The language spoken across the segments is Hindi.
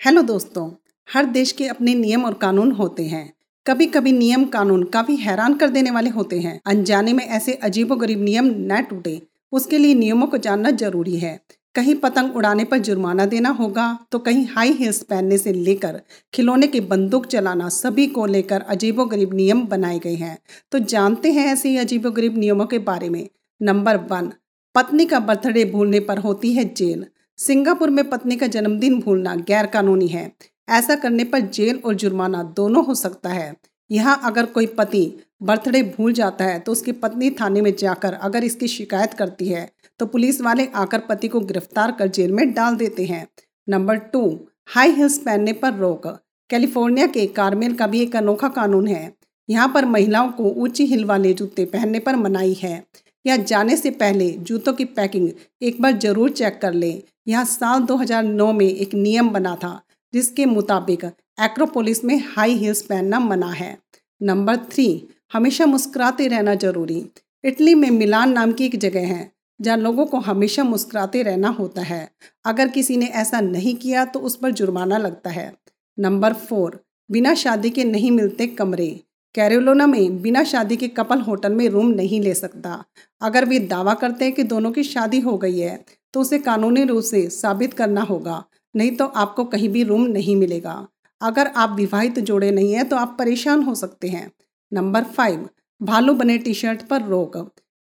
हेलो दोस्तों, हर देश के अपने नियम और कानून होते हैं। कभी कभी नियम कानून काफ़ी हैरान कर देने वाले होते हैं। अनजाने में ऐसे अजीबोगरीब नियम न टूटे। उसके लिए नियमों को जानना ज़रूरी है। कहीं पतंग उड़ाने पर जुर्माना देना होगा तो कहीं हाई हील्स पहनने से लेकर खिलौने की बंदूक चलाना सभी को लेकर अजीबोगरीब नियम बनाए गए हैं। तो जानते हैं ऐसे ही अजीबोगरीब नियमों के बारे में? नंबर वन, पत्नी का बर्थडे भूलने पर होती है जेल। सिंगापुर में पत्नी का जन्मदिन भूलना गैर कानूनी है। ऐसा करने पर जेल और जुर्माना दोनों हो सकता है। यहाँ अगर कोई पति बर्थडे भूल जाता है तो उसकी पत्नी थाने में जाकर अगर इसकी शिकायत करती है तो पुलिस वाले आकर पति को गिरफ़्तार कर जेल में डाल देते हैं। नंबर टू, हाई हिल्स पहनने पर रोक। कैलिफ़ोर्निया के कारमेल का भी एक अनोखा कानून है। यहाँ पर महिलाओं को ऊँची हिल वाले जूते पहनने पर मनाही है। या जाने से पहले जूतों की पैकिंग एक बार ज़रूर चेक कर लें। यहाँ साल 2009 में एक नियम बना था, जिसके मुताबिक एक्रोपोलिस में हाई हील्स पहनना मना है। नंबर थ्री, हमेशा मुस्कुराते रहना ज़रूरी। इटली में मिलान नाम की एक जगह है, जहाँ लोगों को हमेशा मुस्कुराते रहना होता है। अगर किसी ने ऐसा नहीं किया तो उस पर जुर्माना लगता है। नंबर फोर, बिना शादी के नहीं मिलते कमरे। कैरोलोना में बिना शादी के कपल होटल में रूम नहीं ले सकता। अगर वे दावा करते हैं कि दोनों की शादी हो गई है तो उसे कानूनी रूप से साबित करना होगा, नहीं तो आपको कहीं भी रूम नहीं मिलेगा। अगर आप विवाहित जोड़े नहीं हैं तो आप परेशान हो सकते हैं। नंबर फाइव, भालू बने टी शर्ट पर रोक।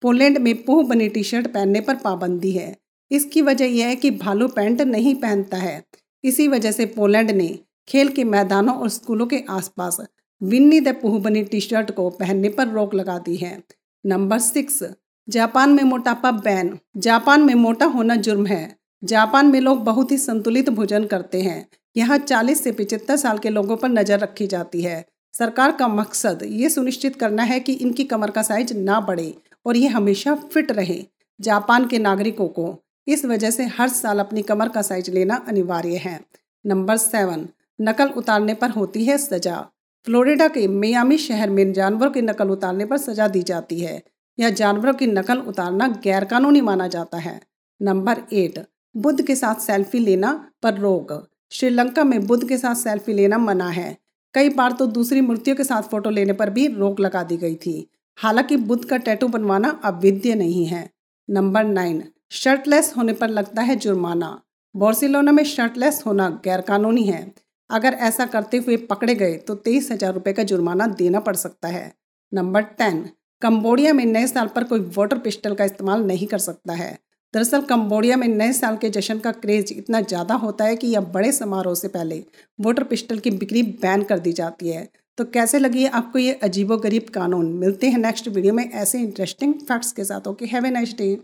पोलैंड में पोह बने टी शर्ट पहनने पर पाबंदी है। इसकी वजह यह है कि भालू पैंट नहीं पहनता है। इसी वजह से पोलैंड ने खेल के मैदानों और स्कूलों के आसपास विन्नी द पुह बनी टी शर्ट को पहनने पर रोक लगा दी है। नंबर सिक्स, जापान में मोटापा बैन। जापान में मोटा होना जुर्म है। जापान में लोग बहुत ही संतुलित भोजन करते हैं। यहाँ 40 से पिचहत्तर साल के लोगों पर नज़र रखी जाती है। सरकार का मकसद ये सुनिश्चित करना है कि इनकी कमर का साइज़ ना बढ़े और ये हमेशा फिट रहे जापान के नागरिकों को। इस वजह से हर साल अपनी कमर का साइज़ लेना अनिवार्य है। नंबर सेवन, नकल उतारने पर होती है सजा। फ्लोरिडा के मियामी शहर में जानवरों की नकल उतारने पर सजा दी जाती है। या जानवरों की नकल उतारना गैरकानूनी माना जाता है। नंबर एट, बुद्ध के साथ सेल्फी लेना पर रोक। श्रीलंका में बुद्ध के साथ सेल्फी लेना मना है। कई बार तो दूसरी मूर्तियों के साथ फ़ोटो लेने पर भी रोक लगा दी गई थी। हालाँकि बुद्ध का टैटू बनवाना अविद्य नहीं है। नंबर नाइन, शर्टलेस होने पर लगता है जुर्माना। बार्सिलोना में शर्टलेस होना गैरकानूनी है। अगर ऐसा करते हुए पकड़े गए तो तेईस हज़ार रुपये का जुर्माना देना पड़ सकता है। नंबर टेन, कंबोडिया में नए साल पर कोई वाटर पिस्टल का इस्तेमाल नहीं कर सकता है। दरअसल, कंबोडिया में नए साल के जश्न का क्रेज इतना ज़्यादा होता है कि यह बड़े समारोह से पहले वाटर पिस्टल की बिक्री बैन कर दी जाती है। तो कैसे लगी है आपको ये अजीबो गरीब कानून? मिलते हैं नेक्स्ट वीडियो में ऐसे इंटरेस्टिंग फैक्ट्स के साथ। Okay have a nice day